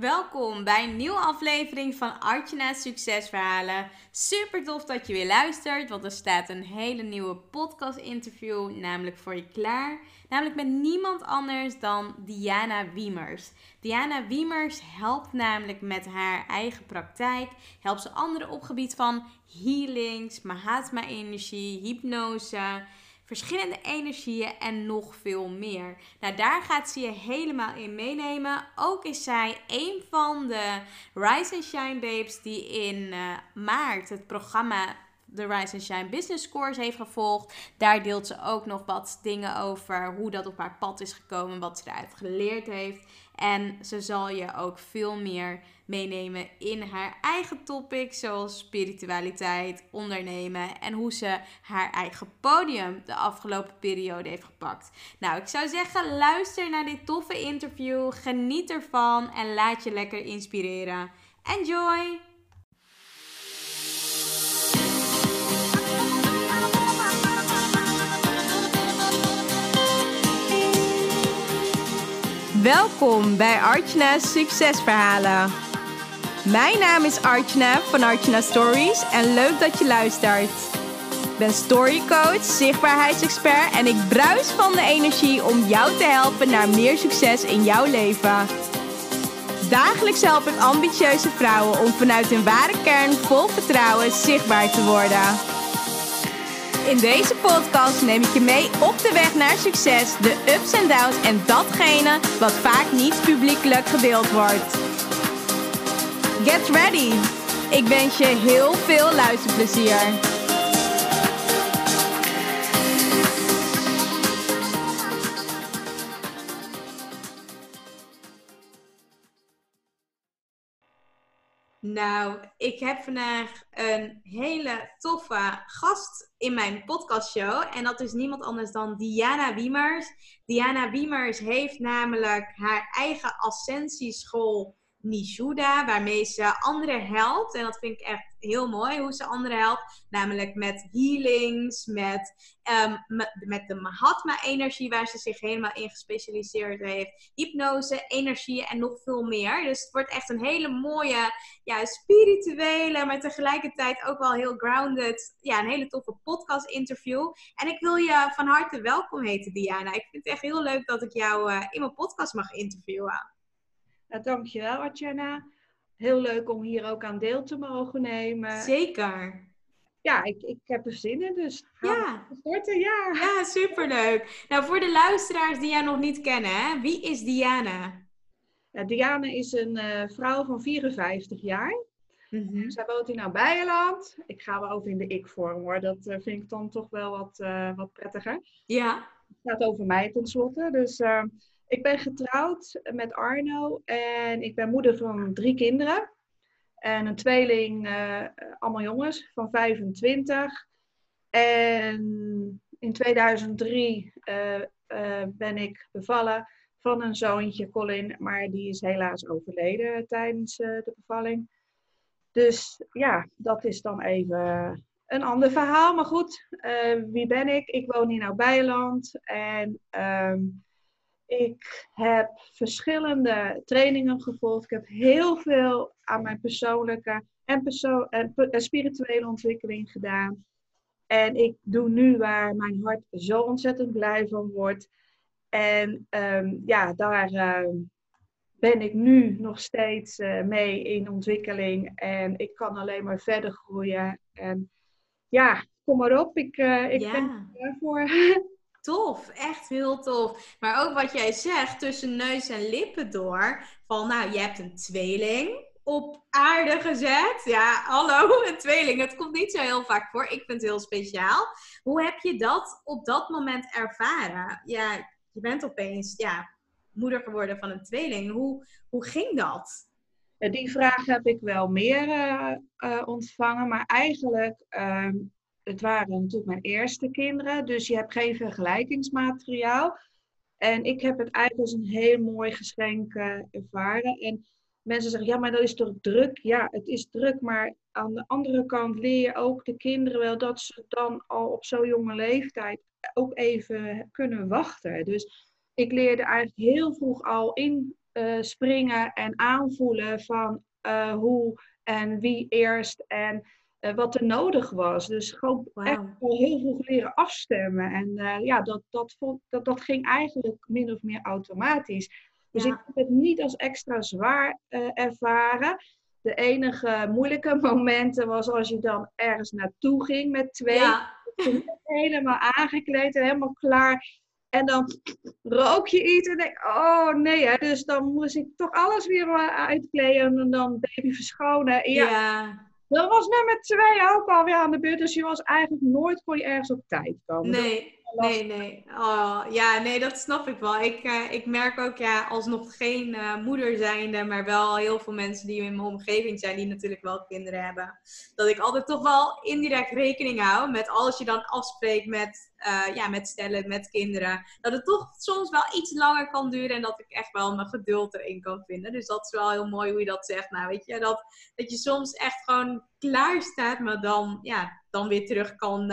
Welkom bij een nieuwe aflevering van Artjana's Succesverhalen. Super tof dat je weer luistert, want er staat een hele nieuwe podcast interview namelijk voor je klaar. Namelijk met niemand anders dan Diana Wiemers. Diana Wiemers helpt namelijk met haar eigen praktijk, helpt ze anderen op gebied van healings, Mahatma-energie, hypnose verschillende energieën en nog veel meer. Nou, daar gaat ze je helemaal in meenemen. Ook is zij een van de Rise and Shine Babes die in uh, maart het programma de Rise and Shine Business Course heeft gevolgd. Daar deelt ze ook nog wat dingen over hoe dat op haar pad is gekomen, wat ze eruit geleerd heeft. En ze zal je ook veel meer meenemen in haar eigen topics, zoals spiritualiteit, ondernemen en hoe ze haar eigen podium de afgelopen periode heeft gepakt. Nou, ik zou zeggen, luister naar dit toffe interview, geniet ervan en laat je lekker inspireren. Enjoy! Welkom bij Artjana's Succesverhalen. Mijn naam is Artjana van Artjana Stories en leuk dat je luistert. Ik ben storycoach, zichtbaarheidsexpert en ik bruis van de energie om jou te helpen naar meer succes in jouw leven. Dagelijks help ik ambitieuze vrouwen om vanuit hun ware kern vol vertrouwen zichtbaar te worden. In deze podcast neem ik je mee op de weg naar succes, de ups en downs en datgene wat vaak niet publiekelijk gedeeld wordt. Get ready! Ik wens je heel veel luisterplezier. Nou, ik heb vandaag een hele toffe gast in mijn podcastshow. En dat is niemand anders dan Diana Wiemers. Diana Wiemers heeft namelijk haar eigen ascensieschool Nishuda, waarmee ze anderen helpt. En dat vind ik echt heel mooi hoe ze anderen helpt. Namelijk met healings, met, um, met de Mahatma-energie, waar ze zich helemaal in gespecialiseerd heeft. Hypnose, energie en nog veel meer. Dus het wordt echt een hele mooie, ja, spirituele, maar tegelijkertijd ook wel heel grounded, ja, een hele toffe podcast-interview. En ik wil je van harte welkom heten, Diana. Ik vind het echt heel leuk dat ik jou uh, in mijn podcast mag interviewen. Nou, dankjewel, Artjana. Heel leuk om hier ook aan deel te mogen nemen. Zeker. Ja, ik, ik heb er zin in, dus ja. starten, ja. Ja, superleuk. Nou, voor de luisteraars die jou nog niet kennen, hè? wie is Diana? Ja, Diana is een uh, vrouw van 54 jaar. Mm -hmm. Zij woont in Nabijland. Ik ga wel over in de ik-vorm hoor. Dat uh, vind ik dan toch wel wat, uh, wat prettiger. Ja. Het gaat over mij tenslotte. Dus ik ben getrouwd met Arno en ik ben moeder van drie kinderen. En een tweeling, uh, allemaal jongens, van 25. En in 2003 uh, uh, ben ik bevallen van een zoontje, Colin. Maar die is helaas overleden tijdens de bevalling. Dus ja, dat is dan even een ander verhaal. Maar goed, wie ben ik? Ik woon in Nabijland. En... ehm ik heb verschillende trainingen gevolgd. Ik heb heel veel aan mijn persoonlijke en, perso en, en spirituele ontwikkeling gedaan. En ik doe nu waar mijn hart zo ontzettend blij van wordt. En um, ja, daar uh, ben ik nu nog steeds uh, mee in ontwikkeling. En ik kan alleen maar verder groeien. En ja, kom maar op. Ik, uh, ik ja. ben ervoor. Tof, echt heel tof. Maar ook wat jij zegt, tussen neus en lippen door. Van nou, je hebt een tweeling op aarde gezet. Ja, hallo, een tweeling. Het komt niet zo heel vaak voor. Ik vind het heel speciaal. Hoe heb je dat op dat moment ervaren? Ja, je bent opeens ja, moeder geworden van een tweeling. Hoe, hoe ging dat? Die vraag heb ik wel meer uh, uh, ontvangen. Maar eigenlijk uh, het waren natuurlijk mijn eerste kinderen, dus je hebt geen vergelijkingsmateriaal. En ik heb het eigenlijk als een heel mooi geschenk uh, ervaren. En mensen zeggen, ja, maar dat is toch druk? Ja, het is druk, maar aan de andere kant leer je ook de kinderen wel dat ze dan al op zo'n jonge leeftijd ook even kunnen wachten. Dus ik leerde eigenlijk heel vroeg al in eh, springen en aanvoelen van eh, hoe en wie eerst en eh, wat er nodig was. Dus gewoon echt heel veel leren afstemmen. En ja, dat, dat, vond, dat, dat ging eigenlijk min of meer automatisch. Dus ik heb het niet als extra zwaar ervaren. De enige moeilijke momenten was als je dan ergens naartoe ging met twee. Ja. Helemaal aangekleed en helemaal klaar. En dan rook je iets en denk oh nee, hè. dus dan moest ik toch alles weer uitkleden en dan baby verschonen. Ja. ja. Dat was nummer twee ook alweer aan de beurt, dus je was eigenlijk nooit voor je ergens op tijd komen. Nee. Nee, nee. Oh, ja, nee, dat snap ik wel. Ik, uh, ik merk ook, ja, alsnog geen uh, moeder zijnde, maar wel heel veel mensen die in mijn omgeving zijn, die natuurlijk wel kinderen hebben. Dat ik altijd toch wel indirect rekening hou met als je dan afspreekt met, uh, ja, met stellen, met kinderen. Dat het toch soms wel iets langer kan duren en dat ik echt wel mijn geduld erin kan vinden. Dus dat is wel heel mooi hoe je dat zegt. Nou, weet je, dat, dat je soms echt gewoon klaar staat, maar dan, ja, dan weer terug kan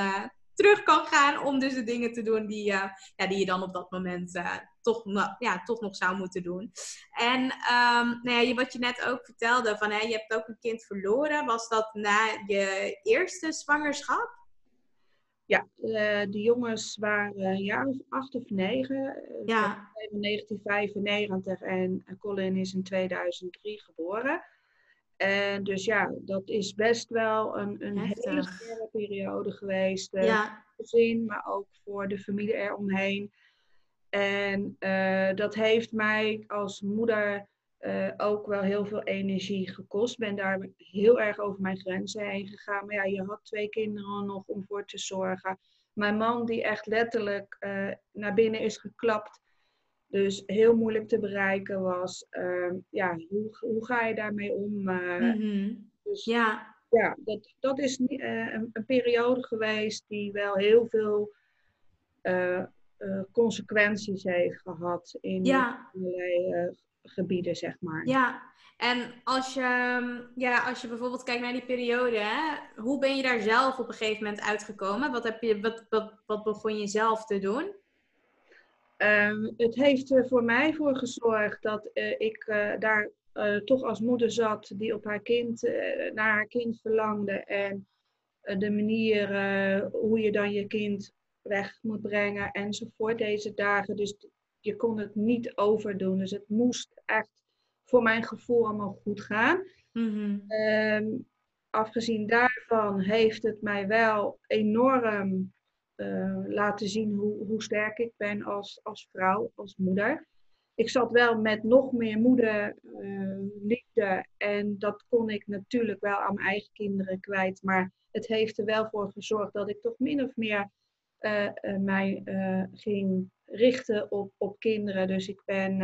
terug kan gaan om dus de dingen te doen die, uh, ja, die je dan op dat moment uh, toch, ja, toch nog zou moeten doen. En um, nou ja, wat je net ook vertelde, van, hè, je hebt ook een kind verloren. Was dat na je eerste zwangerschap? Ja, uh, de jongens waren een jaar of acht of negen. Ja. In 1995 en Colin is in 2003 geboren. En dus ja, dat is best wel een, een hele zware periode geweest. Uh, ja. Gezin, maar ook voor de familie eromheen. En uh, dat heeft mij als moeder uh, ook wel heel veel energie gekost. Ben daar heel erg over mijn grenzen heen gegaan. Maar ja, je had twee kinderen nog om voor te zorgen. Mijn man die echt letterlijk naar binnen is geklapt dus heel moeilijk te bereiken was. Ehm, ja, hoe, hoe ga je daarmee om? Uh, mm Dus ja, ja dat, dat is uh, een, een, periode geweest die wel heel veel uh, consequenties heeft gehad in ja. allerlei gebieden, zeg maar. Ja, en als je, ehm, ja, als je bijvoorbeeld kijkt naar die periode, hè, hoe ben je daar zelf op een gegeven moment uitgekomen? Wat, heb je, wat, wat, wat begon je zelf te doen? Um, het heeft er voor mij voor gezorgd dat uh, ik uh, daar uh, toch als moeder zat die op haar kind, naar haar kind verlangde. En de manier hoe je dan je kind weg moet brengen enzovoort deze dagen. Dus je kon het niet overdoen. Dus het moest echt voor mijn gevoel allemaal goed gaan. Mm -hmm. um, afgezien daarvan heeft het mij wel enorm uh, laten zien hoe, hoe sterk ik ben als, als vrouw, als moeder. Ik zat wel met nog meer moederliefde uh, en dat kon ik natuurlijk wel aan mijn eigen kinderen kwijt. Maar het heeft er wel voor gezorgd dat ik toch min of meer uh, mij ging richten op, op kinderen. Dus ik ben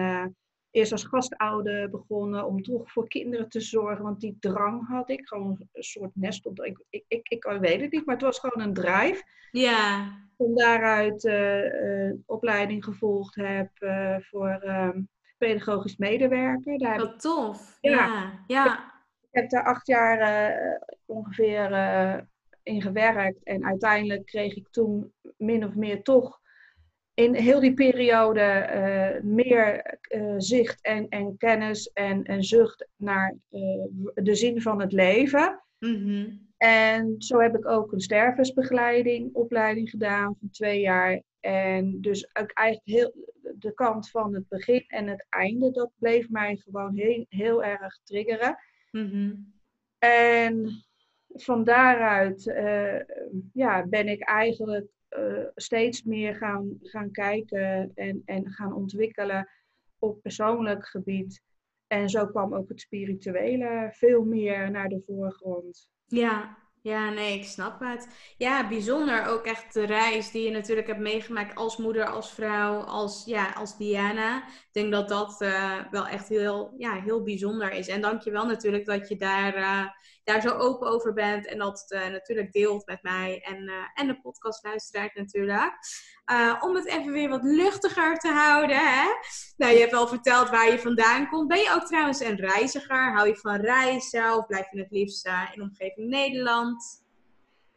eerst als gastouder begonnen om toch voor kinderen te zorgen. Want die drang had ik. Gewoon een soort nest op. Ik, ik, ik, ik weet het niet, maar het was gewoon een drive. Ja. Van daaruit uh, opleiding gevolgd heb uh, voor uh, pedagogisch medewerker. Daar Wat tof. Ja. ja. Ik heb daar acht jaar ongeveer in gewerkt. En uiteindelijk kreeg ik toen min of meer toch in heel die periode uh, meer uh, zicht en, en kennis en, en zucht naar uh, de zin van het leven. Mm-hmm. En zo heb ik ook een stervensbegeleiding, opleiding gedaan van twee jaar. En dus ook eigenlijk heel de kant van het begin en het einde, dat bleef mij gewoon heel, heel erg triggeren. Mm-hmm. En van daaruit ja, ben ik eigenlijk uh, steeds meer gaan, gaan kijken en, en gaan ontwikkelen op persoonlijk gebied. En zo kwam ook het spirituele veel meer naar de voorgrond. Ja, ja, nee, ik snap het. Ja, bijzonder ook echt de reis die je natuurlijk hebt meegemaakt als moeder, als vrouw, als, ja, als Diana. Ik denk dat dat uh, wel echt heel, ja, heel bijzonder is. En dank je wel natuurlijk dat je daar, uh, daar zo open over bent en dat uh, natuurlijk deelt met mij en, en de podcastluisteraar natuurlijk. om het even weer wat luchtiger te houden. Hè? Nou, je hebt wel verteld waar je vandaan komt. Ben je ook trouwens een reiziger? Hou je van reizen of blijf je het liefst in omgeving Nederland?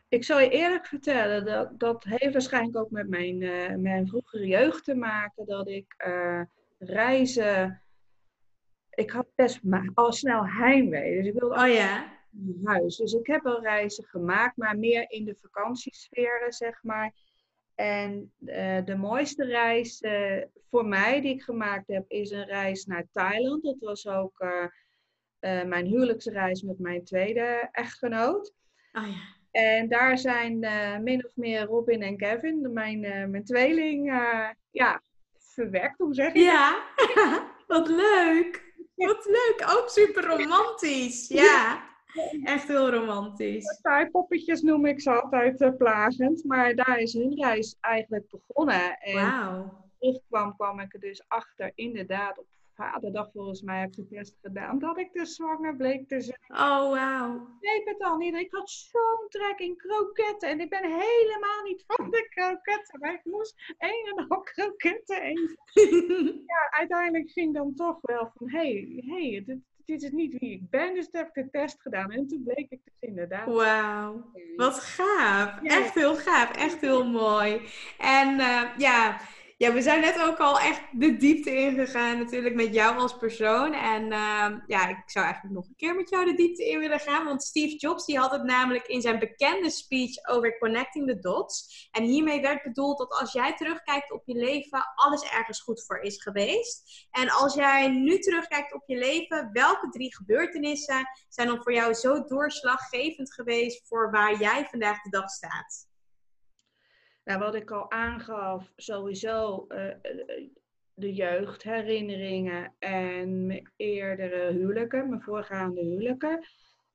Ik zal je eerlijk vertellen, dat, dat heeft waarschijnlijk ook met mijn, uh, mijn vroegere jeugd te maken. Dat ik uh, reizen ik had best al snel heimwee. Dus ik wilde oh, ja? Huis. Dus ik heb wel reizen gemaakt, maar meer in de vakantiesferen, zeg maar. En uh, de mooiste reis uh, voor mij die ik gemaakt heb, is een reis naar Thailand. Dat was ook uh, mijn huwelijksreis met mijn tweede echtgenoot. Oh, ja. En daar zijn min of meer Robin en Kevin, mijn, mijn tweeling, ja, verwerkt, hoe zeg je Ja, wat leuk. Wat leuk. Ook super romantisch. Ja. Echt heel romantisch. poppetjes noem ik ze altijd uh, plagend. Maar daar is hun reis eigenlijk begonnen. En Wauw. terugkwam, kwam ik er dus achter. Inderdaad, op vaderdag volgens mij heb ik de test gedaan. Dat ik dus zwanger bleek te zijn. Oh, wauw. Ik weet het al niet. Ik had zo'n trek in kroketten. En ik ben helemaal niet van de kroketten. Maar ik moest één en al kroketten eten. ja, uiteindelijk ging dan toch wel van... Hé, hey, hey, dit, dit is niet wie ik ben. Dus toen heb ik de test gedaan. En toen bleek ik dus inderdaad. Wauw, wat gaaf. Echt heel gaaf. Echt heel mooi. En uh, ja, ja, we zijn net ook al echt de diepte ingegaan natuurlijk met jou als persoon. En uh, ja, ik zou eigenlijk nog een keer met jou de diepte in willen gaan. Want Steve Jobs die had het namelijk in zijn bekende speech over connecting the dots. En hiermee werd bedoeld dat als jij terugkijkt op je leven, alles ergens goed voor is geweest. En als jij nu terugkijkt op je leven, welke drie gebeurtenissen zijn dan voor jou zo doorslaggevend geweest voor waar jij vandaag de dag staat? Nou, wat ik al aangaf, sowieso uh, de jeugdherinneringen en mijn eerdere huwelijken, mijn voorgaande huwelijken.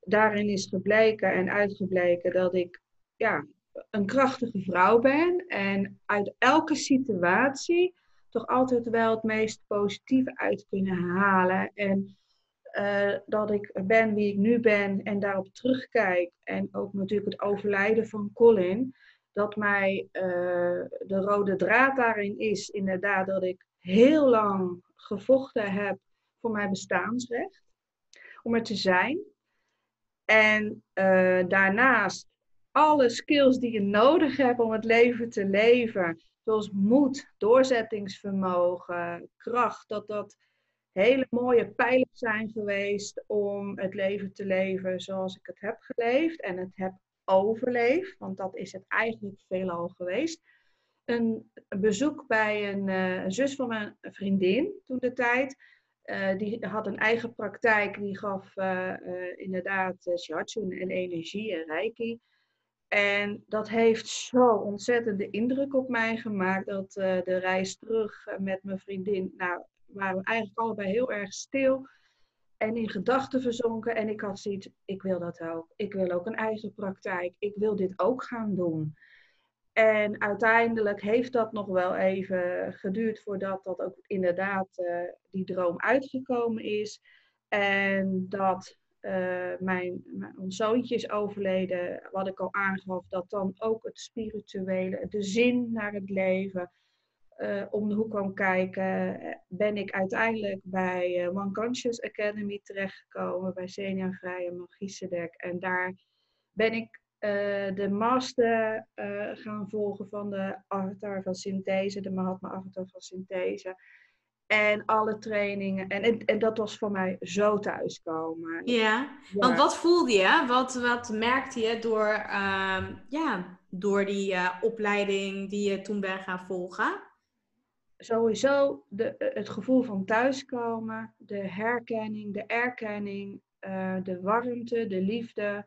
Daarin is gebleken en uitgebleken dat ik ja, een krachtige vrouw ben en uit elke situatie toch altijd wel het meest positieve uit kunnen halen. En uh, dat ik ben wie ik nu ben en daarop terugkijk. En ook natuurlijk het overlijden van Colin dat mij uh, de rode draad daarin is inderdaad dat ik heel lang gevochten heb voor mijn bestaansrecht. Om er te zijn. En uh, daarnaast alle skills die je nodig hebt om het leven te leven. Zoals moed, doorzettingsvermogen, kracht. Dat dat hele mooie pijlers zijn geweest om het leven te leven zoals ik het heb geleefd. En het heb overleef, want dat is het eigenlijk veelal geweest. Een bezoek bij een, uh, zus van mijn vriendin toen de tijd. Uh, die had een eigen praktijk, die gaf uh, inderdaad shiatsu en energie en reiki. En dat heeft zo ontzettende indruk op mij gemaakt dat de reis terug met mijn vriendin, nou, waren we eigenlijk allebei heel erg stil en in gedachten verzonken. En ik had zoiets, ik wil dat ook. Ik wil ook een eigen praktijk. Ik wil dit ook gaan doen. En uiteindelijk heeft dat nog wel even geduurd voordat dat ook inderdaad uh, die droom uitgekomen is. En dat uh, mijn, mijn, zoontje is overleden, wat ik al aangaf, dat dan ook het spirituele, de zin naar het leven, uh, om de hoek kwam kijken, eh, ben ik uiteindelijk bij uh, One Conscious Academy terechtgekomen, bij Senia Vrije Magiesedek. En daar ben ik uh, de master gaan volgen van de avatar van synthese, de Mahatma avatar van synthese. En alle trainingen. En, en, en, dat was voor mij zo thuiskomen. Ja, ja. want wat voelde je? Wat, wat merkte je door, uh, ja, door die opleiding die je toen bent gaan volgen? Sowieso de, eh, het gevoel van thuiskomen, de herkenning, de erkenning, uh, de warmte, de liefde.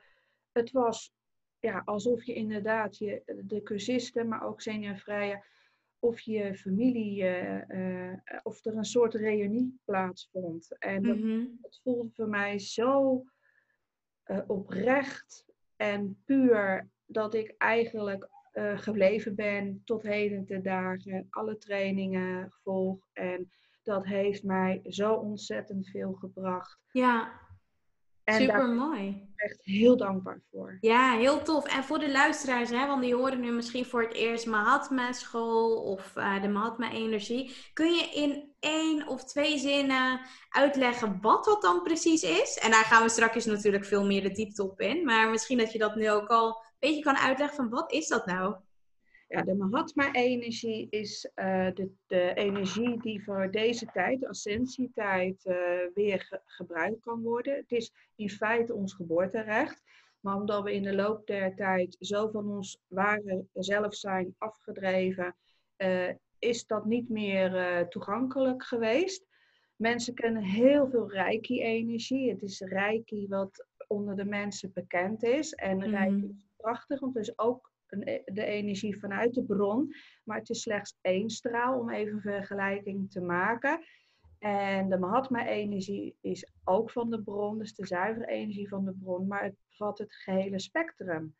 Het was ja, alsof je inderdaad je, de cursisten, maar ook seniorvrije, of je familie, uh, of er een soort reunie plaatsvond. En dat, mhm. het voelde voor mij zo oprecht en puur dat ik eigenlijk uh, gebleven ben tot heden te dagen. Alle trainingen volg. En dat heeft mij zo ontzettend veel gebracht. Ja, en super mooi. Ben ik echt heel dankbaar voor. Ja, heel tof. En voor de luisteraars, hè, want die horen nu misschien voor het eerst Mahatma School of uh, de Mahatma Energie. Kun je in één of twee zinnen uitleggen wat dat dan precies is? En daar gaan we straks natuurlijk veel meer de diepte op in. Maar misschien dat je dat nu ook al beetje kan uitleggen van wat is dat nou? Ja, de Mahatma-energie is uh, de, de, energie die voor deze tijd, de ascensietijd, uh, weer gebruikt kan worden. Het is in feite ons geboorterecht. Maar omdat we in de loop der tijd zo van ons ware zelf zijn afgedreven, uh, is dat niet meer toegankelijk geweest. Mensen kennen heel veel Reiki-energie. Het is Reiki wat onder de mensen bekend is. En mm. Reiki is prachtig, want het is ook E-, de energie vanuit de bron. Maar het is slechts één straal om even een vergelijking te maken. En de Mahatma-energie is ook van de bron, dus de zuivere energie van de bron, maar het bevat het gehele spectrum.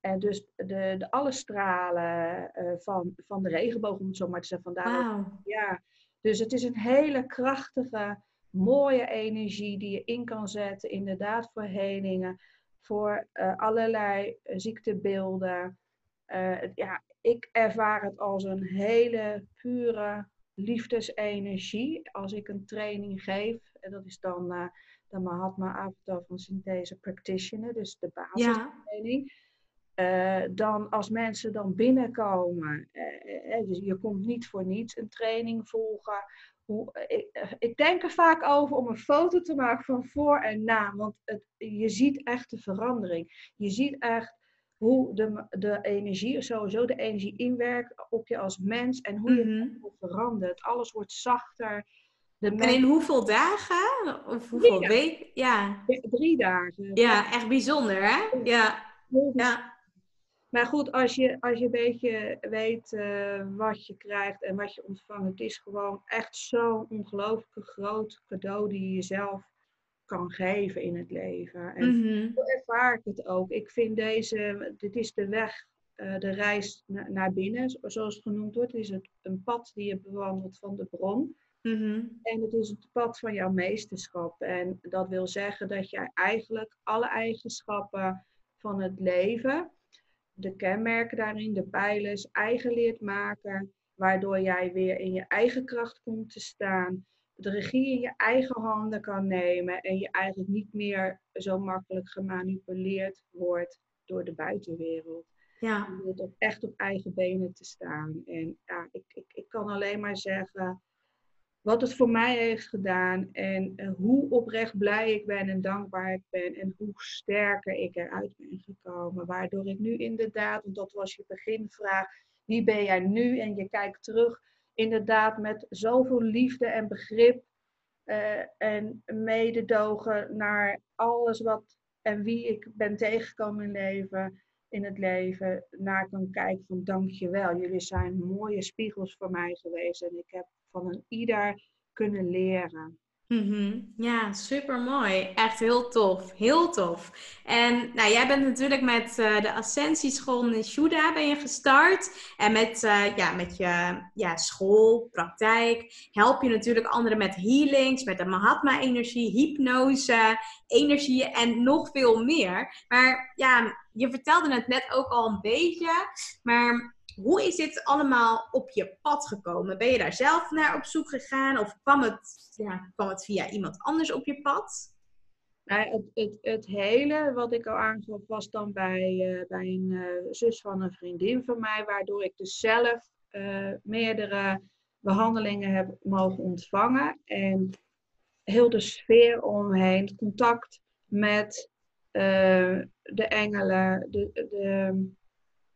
En dus de, de alle stralen uh, van, van de regenboog, om het zo maar te zeggen. Vandaar wow. ja. Dus het is een hele krachtige, mooie energie die je in kan zetten, inderdaad voor helingen, voor uh, allerlei ziektebeelden. Uh, ja, ik ervaar het als een hele pure liefdesenergie. Als ik een training geef, en dat is dan uh, de Mahatma Avatar van Synthese Practitioner, dus de basistraining. Uh, dan als mensen dan binnenkomen, dus je komt niet voor niets een training volgen. Hoe, ik, ik, denk er vaak over om een foto te maken van voor en na, want het, je ziet echt de verandering. Je ziet echt hoe de, de energie, sowieso de energie inwerkt op je als mens en hoe je mm verandert. Alles wordt zachter. En in hoeveel dagen? Of hoeveel weken? Ja. Drie dagen. Ja, echt bijzonder hè? Ja. ja. Maar goed, als je, als je een beetje weet uh, wat je krijgt en wat je ontvangt, het is gewoon echt zo'n ongelooflijk groot cadeau die je jezelf kan geven in het leven. En mm zo ervaar ik het ook. Ik vind deze, dit is de weg, uh, de reis na, naar binnen, zoals het genoemd wordt. Het is het, een pad die je bewandelt van de bron. Mm En het is het pad van jouw meesterschap. En dat wil zeggen dat jij eigenlijk alle eigenschappen van het leven, de kenmerken daarin, de pijlers, eigen leert maken. Waardoor jij weer in je eigen kracht komt te staan de regie in je eigen handen kan nemen en je eigenlijk niet meer zo makkelijk gemanipuleerd wordt door de buitenwereld. Ja. Om op, echt op eigen benen te staan. En ja, ik, ik, ik kan alleen maar zeggen wat het voor mij heeft gedaan en uh, hoe oprecht blij ik ben en dankbaar ik ben en hoe sterker ik eruit ben gekomen. Waardoor ik nu inderdaad, want dat was je beginvraag, wie ben jij nu? En je kijkt terug inderdaad met zoveel liefde en begrip uh, en mededogen naar alles wat en wie ik ben tegengekomen in, leven, in het leven, naar kan kijken van dankjewel. Jullie zijn mooie spiegels voor mij geweest en ik heb van een ieder kunnen leren. Mm Ja, super mooi. Echt heel tof. Heel tof. En nou, jij bent natuurlijk met uh, de Ascensieschool Nishuda ben je gestart. En met, uh, ja, met je ja, school, praktijk, help je natuurlijk anderen met healings, met de Mahatma-energie, hypnose, energieën en nog veel meer. Maar ja, je vertelde het net ook al een beetje. Maar hoe is dit allemaal op je pad gekomen? Ben je daar zelf naar op zoek gegaan of kwam het, ja, kwam het via iemand anders op je pad? Nou, het, het, het hele wat ik al aangaf was dan bij, uh, bij een uh, zus van een vriendin van mij, waardoor ik dus zelf uh, meerdere behandelingen heb mogen ontvangen. En heel de sfeer omheen, contact met de engelen, de, de,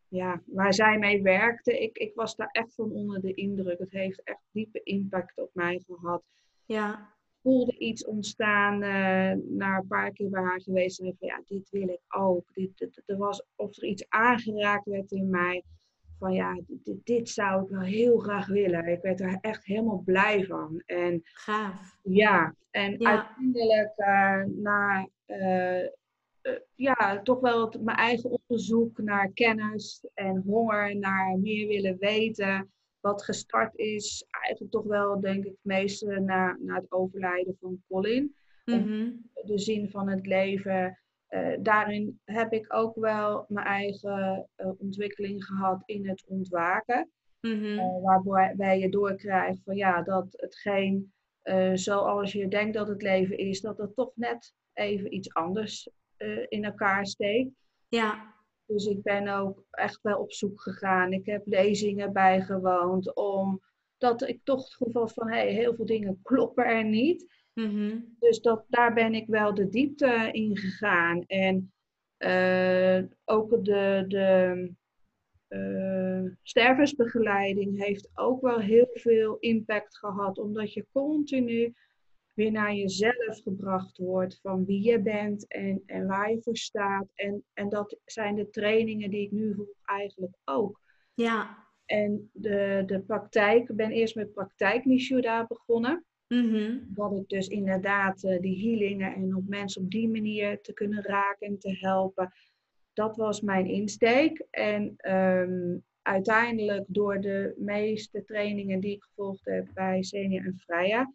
ja, waar zij mee werkte, ik, ik was daar echt van onder de indruk. Het heeft echt diepe impact op mij gehad. Ja. Voelde iets ontstaan uh, na een paar keer bij haar geweest. En van ja, dit wil ik ook. Dit, er was of er iets aangeraakt werd in mij. Van ja, dit, dit, zou ik wel heel graag willen. Ik werd er echt helemaal blij van. En, Gaaf. Ja, en uiteindelijk uh, na uh, eh, ja, toch wel mijn eigen onderzoek naar kennis en honger naar meer willen weten. Wat gestart is, eigenlijk toch wel, denk ik, het meeste na, na het overlijden van Colin. Mhm. De zin van het leven. Uh, daarin heb ik ook wel mijn eigen uh, ontwikkeling gehad in het ontwaken. Mm -hmm. waarbij je doorkrijgt van ja, dat hetgeen zoals je denkt dat het leven is, dat het toch net even iets anders uh, in elkaar steekt. Ja. Dus ik ben ook echt wel op zoek gegaan. Ik heb lezingen bijgewoond, omdat ik toch het gevoel van hey, heel veel dingen kloppen er niet. Mhm. Dus dat, daar ben ik wel de diepte in gegaan. En eh, ook de, de uh, stervensbegeleiding heeft ook wel heel veel impact gehad, omdat je continu weer naar jezelf gebracht wordt van wie je bent en, en waar je voor staat. En, en dat zijn de trainingen die ik nu volg eigenlijk ook. Ja. En de, de praktijk, ik ben eerst met praktijk Nishuda begonnen. Mhm. Dat ik dus inderdaad uh, die healingen en op mensen op die manier te kunnen raken en te helpen. Dat was mijn insteek. En um, uiteindelijk door de meeste trainingen die ik gevolgd heb bij Senia en Freya,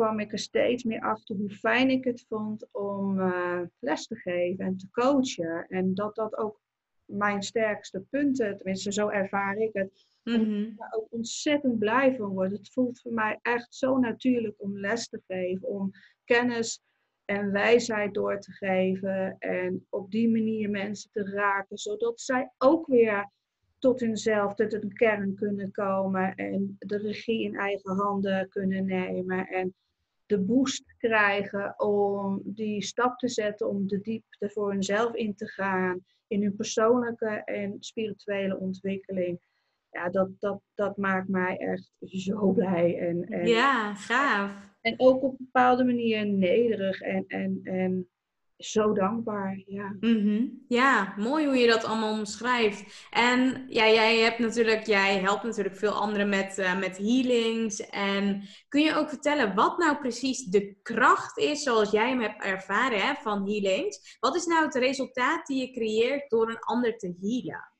kwam ik er steeds meer achter hoe fijn ik het vond om uh, les te geven en te coachen. En dat dat ook mijn sterkste punten, tenminste zo ervaar ik het, ik daar ook ontzettend blij van word. Het voelt voor mij echt zo natuurlijk om les te geven, om kennis en wijsheid door te geven en op die manier mensen te raken, zodat zij ook weer tot hunzelf, tot een kern kunnen komen en de regie in eigen handen kunnen nemen en de boost krijgen om die stap te zetten, om de diepte voor hunzelf in te gaan, in hun persoonlijke en spirituele ontwikkeling ja, dat, dat, dat maakt mij echt zo blij. En, en, ja, gaaf. En ook op een bepaalde manier nederig en, en, en zo dankbaar. Ja. Mm ja, mooi hoe je dat allemaal omschrijft. En ja, jij hebt natuurlijk, jij helpt natuurlijk veel anderen met, uh, met healings. En kun je ook vertellen wat nou precies de kracht is, zoals jij hem hebt ervaren hè, van healings? Wat is nou het resultaat die je creëert door een ander te healen?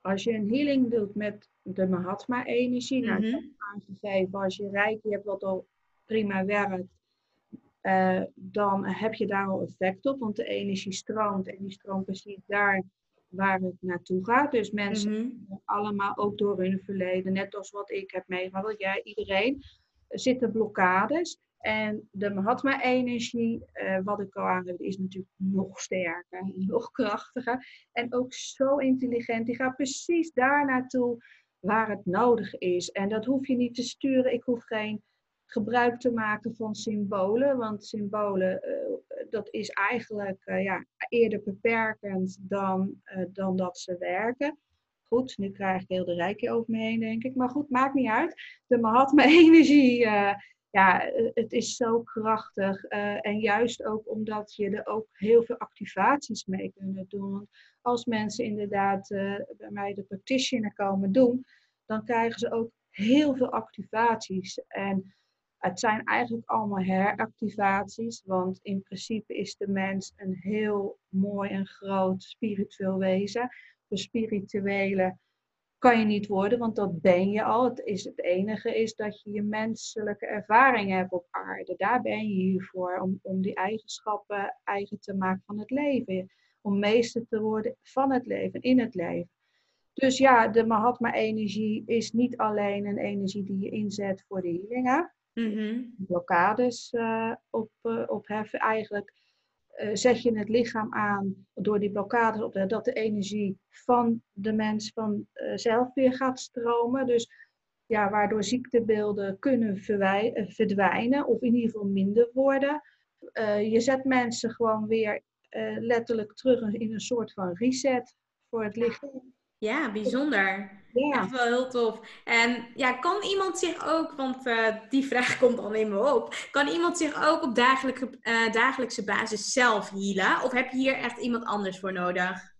Als je een healing doet met de Mahatma-energie, mm -hmm. nou, ik heb aangegeven, als je reiki hebt wat al prima werkt, uh, dan heb je daar al effect op, want de energie stroomt en die stroomt precies daar waar het naartoe gaat. Dus mensen mm -hmm. allemaal ook door hun verleden, net als wat ik heb meegemaakt, jij, iedereen, zitten blokkades. En de Mahatma-energie, uh, wat ik al aangeef, is natuurlijk nog sterker, nog krachtiger. En ook zo intelligent. Die gaat precies daar naartoe waar het nodig is. En dat hoef je niet te sturen. Ik hoef geen gebruik te maken van symbolen. Want symbolen, uh, dat is eigenlijk uh, ja, eerder beperkend dan, dan dat ze werken. Goed, nu krijg ik heel de rijkje over me heen, denk ik. Maar goed, maakt niet uit. De Mahatma-energie ja, het is zo krachtig. En juist ook omdat je er ook heel veel activaties mee kunt doen. Want als mensen inderdaad bij mij de practitioner komen doen, dan krijgen ze ook heel veel activaties. En het zijn eigenlijk allemaal heractivaties, want in principe is de mens een heel mooi en groot spiritueel wezen. De spirituele kan je niet worden, want dat ben je al. Het, is, het enige is dat je je menselijke ervaring hebt op aarde. Daar ben je hier voor, om, om die eigenschappen eigen te maken van het leven. Om meester te worden van het leven, in het leven. Dus ja, de Mahatma-energie is niet alleen een energie die je inzet voor de healingen. -hmm. Blokkades uh, op, uh, opheffen. Eigenlijk uh, zet je het lichaam aan door die blokkades op dat de energie van de mens vanzelf weer gaat stromen. Dus ja, waardoor ziektebeelden kunnen verdwijnen of in ieder geval minder worden. je zet mensen gewoon weer letterlijk terug in een soort van reset voor het lichaam. Ja, bijzonder. Ja. Echt wel heel tof. En ja, kan iemand zich ook, want uh, die vraag komt dan in me op, kan iemand zich ook op dagelijkse, uh, dagelijkse basis zelf healen? Of heb je hier echt iemand anders voor nodig?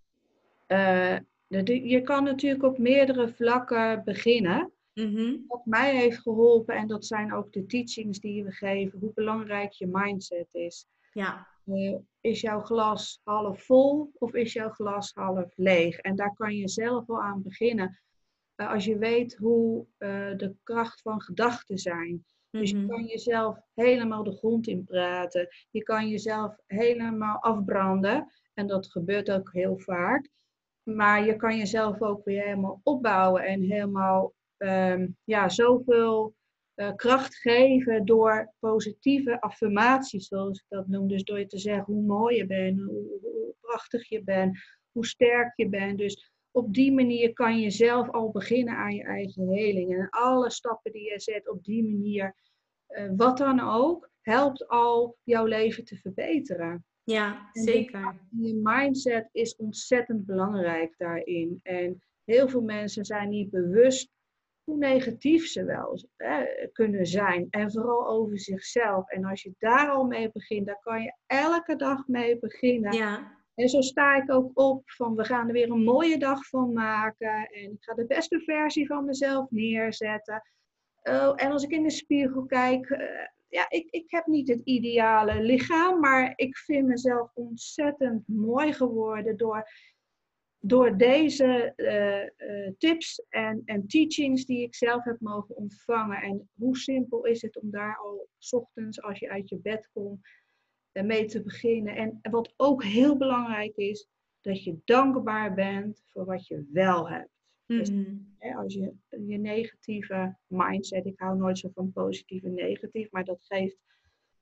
Uh, je kan natuurlijk op meerdere vlakken beginnen. Mm -hmm. Wat mij heeft geholpen, en dat zijn ook de teachings die we geven, hoe belangrijk je mindset is. Ja. Uh, is jouw glas half vol of is jouw glas half leeg? En daar kan je zelf wel aan beginnen. Uh, als je weet hoe uh, de kracht van gedachten zijn. Mm -hmm. Dus je kan jezelf helemaal de grond in praten. Je kan jezelf helemaal afbranden. En dat gebeurt ook heel vaak. Maar je kan jezelf ook weer helemaal opbouwen en helemaal um, ja, zoveel uh, kracht geven door positieve affirmaties, zoals ik dat noem. Dus door je te zeggen hoe mooi je bent, hoe, hoe prachtig je bent, hoe sterk je bent. Dus op die manier kan je zelf al beginnen aan je eigen heling. En alle stappen die je zet op die manier, uh, wat dan ook, helpt al jouw leven te verbeteren. Ja, zeker. je mindset is ontzettend belangrijk daarin. En heel veel mensen zijn niet bewust hoe negatief ze wel hè, kunnen zijn. En vooral over zichzelf. En als je daar al mee begint, dan kan je elke dag mee beginnen. Ja. En zo sta ik ook op van we gaan er weer een mooie dag van maken. En ik ga de beste versie van mezelf neerzetten. Oh, en als ik in de spiegel kijk, uh, ja, ik, ik heb niet het ideale lichaam, maar ik vind mezelf ontzettend mooi geworden door door deze uh, uh, tips en, en teachings die ik zelf heb mogen ontvangen. En hoe simpel is het om daar al s ochtends als je uit je bed komt uh, mee te beginnen. En wat ook heel belangrijk is, dat je dankbaar bent voor wat je wel hebt. Dus, mhm. hè, als je je negatieve mindset, ik hou nooit zo van positief en negatief, maar dat geeft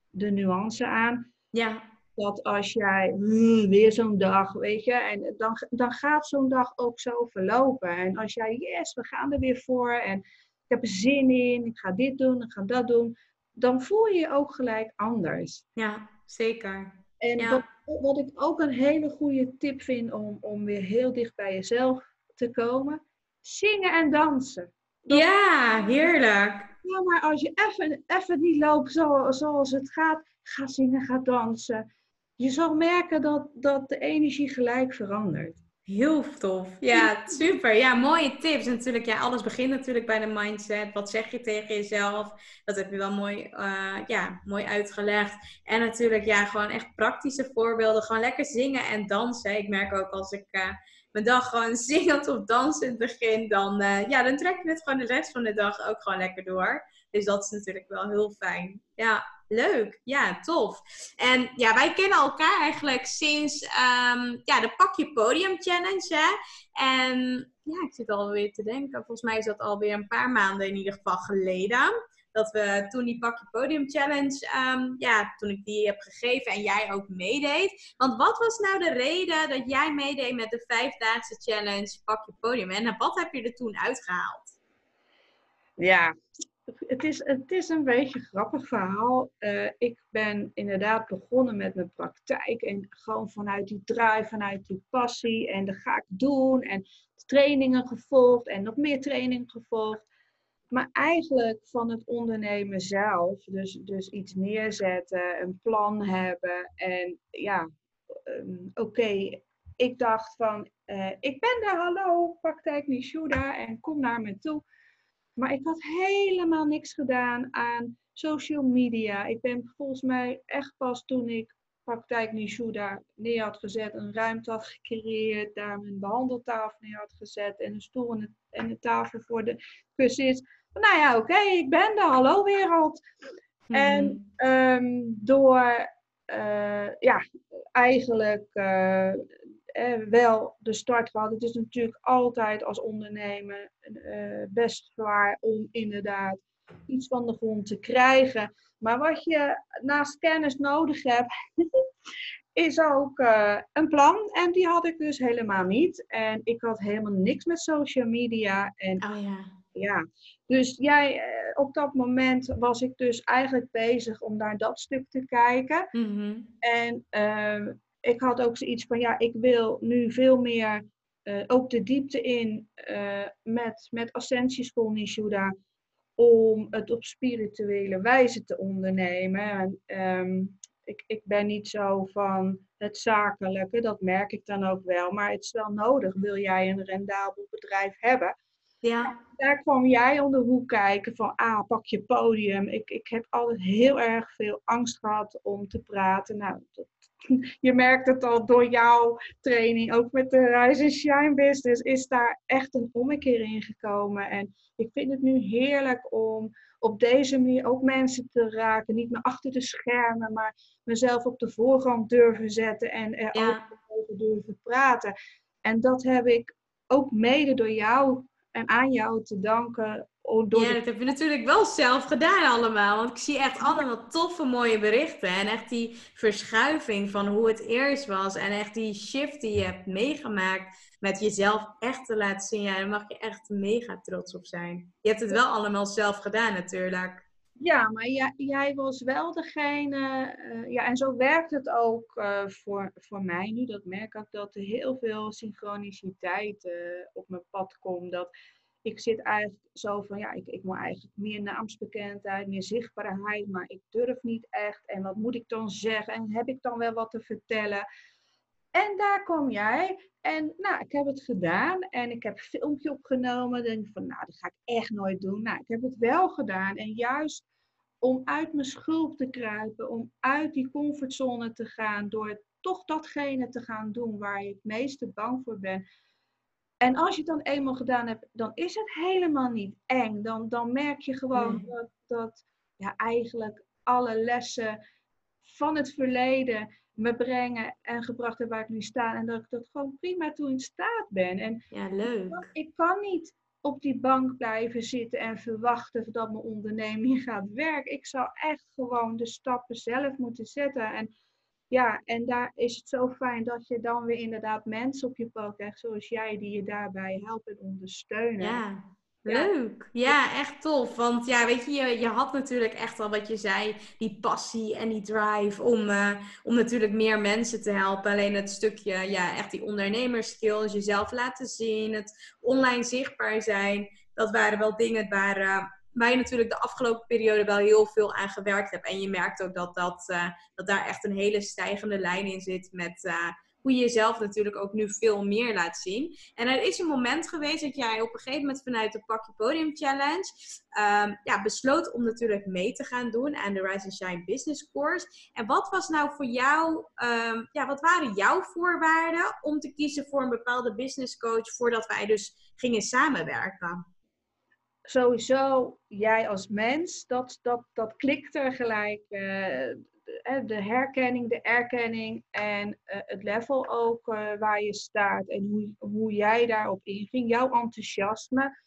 de nuance aan. Ja dat als jij hmm, weer zo'n dag, weet je, en dan, dan gaat zo'n dag ook zo verlopen. En als jij, yes, we gaan er weer voor en ik heb er zin in, ik ga dit doen, ik ga dat doen, dan voel je je ook gelijk anders. Ja, zeker. En ja. Wat, wat ik ook een hele goede tip vind om, om weer heel dicht bij jezelf te komen, zingen en dansen. ja, heerlijk. Ja, maar als je even, even niet loopt zoals, zoals het gaat, ga zingen, ga dansen je zal merken dat, dat de energie gelijk verandert. Heel tof. Ja, super. Ja, mooie tips. natuurlijk, ja, alles begint natuurlijk bij de mindset. Wat zeg je tegen jezelf? Dat heb je wel mooi, uh, ja, mooi uitgelegd. En natuurlijk, ja, gewoon echt praktische voorbeelden. Gewoon lekker zingen en dansen. Ik merk ook als ik uh, mijn dag gewoon zingend of dansend begin, dan, uh, ja, dan trek je het gewoon de rest van de dag ook gewoon lekker door. Dus dat is natuurlijk wel heel fijn. Ja, leuk. Ja, tof. En ja, wij kennen elkaar eigenlijk sinds um, ja, de Pak Je Podium Challenge. Hè? En ja, ik zit alweer te denken. Volgens mij is dat alweer een paar maanden in ieder geval geleden. Dat we toen die Pak Je Podium Challenge, um, ja, toen ik die heb gegeven en jij ook meedeed. Want wat was nou de reden dat jij meedeed met de vijfdaagse challenge Pak Je Podium? En wat heb je er toen uitgehaald? Ja, het is, het is een beetje een grappig verhaal. Uh, ik ben inderdaad begonnen met mijn praktijk. En gewoon vanuit die drive, vanuit die passie. En dat ga ik doen. En trainingen gevolgd. En nog meer trainingen gevolgd. Maar eigenlijk van het ondernemen zelf. Dus, dus iets neerzetten, een plan hebben. En ja, um, oké. Ik dacht van, uh, ik ben daar, hallo, praktijk Nishuda. En kom naar me toe. Maar ik had helemaal niks gedaan aan social media. Ik ben volgens mij echt pas toen ik praktijk Nishuda neer had gezet, een ruimte had gecreëerd, daar mijn behandeltafel neer had gezet en een stoel en een, tafel voor de kussens. Nou ja, oké, ik ben de hallo wereld. En um, door uh, ja, eigenlijk uh, eh, wel de start gehad. Het is natuurlijk altijd als ondernemer eh, best zwaar om inderdaad iets van de grond te krijgen. Maar wat je naast kennis nodig hebt, is ook uh, een plan. En die had ik dus helemaal niet. En ik had helemaal niks met social media. En oh, ja. ja. Dus jij, uh, op dat moment was ik dus eigenlijk bezig om naar dat stuk te kijken. Mm -hmm. En uh, ik had ook zoiets van, ja, ik wil nu veel meer uh, ook de diepte in uh, met, met Ascensie School Nishuda om het op spirituele wijze te ondernemen. En, um, ik, ik ben niet zo van het zakelijke, dat merk ik dan ook wel. Maar het is wel nodig, wil jij een rendabel bedrijf hebben. Ja. Daar kwam jij om de hoek kijken van, ah, pak je podium. Ik, ik heb altijd heel erg veel angst gehad om te praten. Nou, dat, je merkt het al door jouw training, ook met de Rise and Shine Business, is daar echt een ommekeer in gekomen. En ik vind het nu heerlijk om op deze manier ook mensen te raken. Niet meer achter de schermen, maar mezelf op de voorgrond durven zetten en er ook over durven praten. En dat heb ik ook mede door jou en aan jou te danken. Door ja, dat heb je natuurlijk wel zelf gedaan allemaal. Want ik zie echt allemaal toffe mooie berichten. En echt die verschuiving van hoe het eerst was. En echt die shift die je hebt meegemaakt met jezelf echt te laten zien. Ja, daar mag je echt mega trots op zijn. Je hebt het wel allemaal zelf gedaan natuurlijk. Ja, maar jij, jij was wel degene, uh, ja, en zo werkt het ook uh, voor, voor mij nu. Dat merk ik dat er heel veel synchroniciteit uh, op mijn pad komt. Dat ik zit eigenlijk zo van, ja, ik, ik moet eigenlijk meer naamsbekendheid, meer zichtbaarheid, maar ik durf niet echt. En wat moet ik dan zeggen? En heb ik dan wel wat te vertellen? En daar kom jij. En nou, ik heb het gedaan en ik heb een filmpje opgenomen. En van, nou, dat ga ik echt nooit doen. Nou, ik heb het wel gedaan. En juist om uit mijn schulp te kruipen, om uit die comfortzone te gaan, door toch datgene te gaan doen waar je het meeste bang voor bent. En als je het dan eenmaal gedaan hebt, dan is het helemaal niet eng. Dan, dan merk je gewoon dat, dat ja, eigenlijk alle lessen van het verleden me brengen en gebracht hebben waar ik nu sta. En dat ik dat gewoon prima toe in staat ben. En ja, leuk. Ik kan, ik kan niet op die bank blijven zitten en verwachten dat mijn onderneming gaat werken. Ik zou echt gewoon de stappen zelf moeten zetten. En ja, en daar is het zo fijn dat je dan weer inderdaad mensen op je pad krijgt, zoals jij, die je daarbij helpen en ondersteunen. Ja. Leuk. Ja, echt tof. Want ja, weet je, je, had natuurlijk echt al wat je zei, die passie en die drive om, uh, om natuurlijk meer mensen te helpen. Alleen het stukje, ja, echt die ondernemerskills, jezelf laten zien, het online zichtbaar zijn. Dat waren wel dingen waar, uh, waar je natuurlijk de afgelopen periode wel heel veel aan gewerkt hebt. En je merkt ook dat, dat, uh, dat daar echt een hele stijgende lijn in zit met hoe je jezelf natuurlijk ook nu veel meer laat zien. En er is een moment geweest dat jij op een gegeven moment vanuit de Pak Je Podium Challenge um, ja, besloot om natuurlijk mee te gaan doen aan de Rise and Shine Business Course. En wat was nou voor jou, um, ja, wat waren jouw voorwaarden om te kiezen voor een bepaalde business coach voordat wij dus gingen samenwerken? Sowieso, jij als mens, dat, dat, dat klikt er gelijk. Uh, de herkenning, de erkenning en uh, het level ook uh, waar je staat en hoe, hoe jij daarop inging. Jouw enthousiasme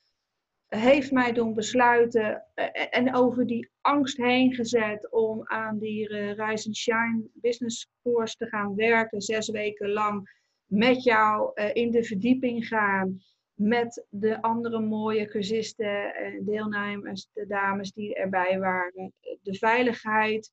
heeft mij doen besluiten uh, en over die angst heen gezet om aan die Rise and Shine Business Course te gaan werken, zes weken lang met jou in de verdieping gaan. Met de andere mooie cursisten, deelnemers, de dames die erbij waren. De veiligheid,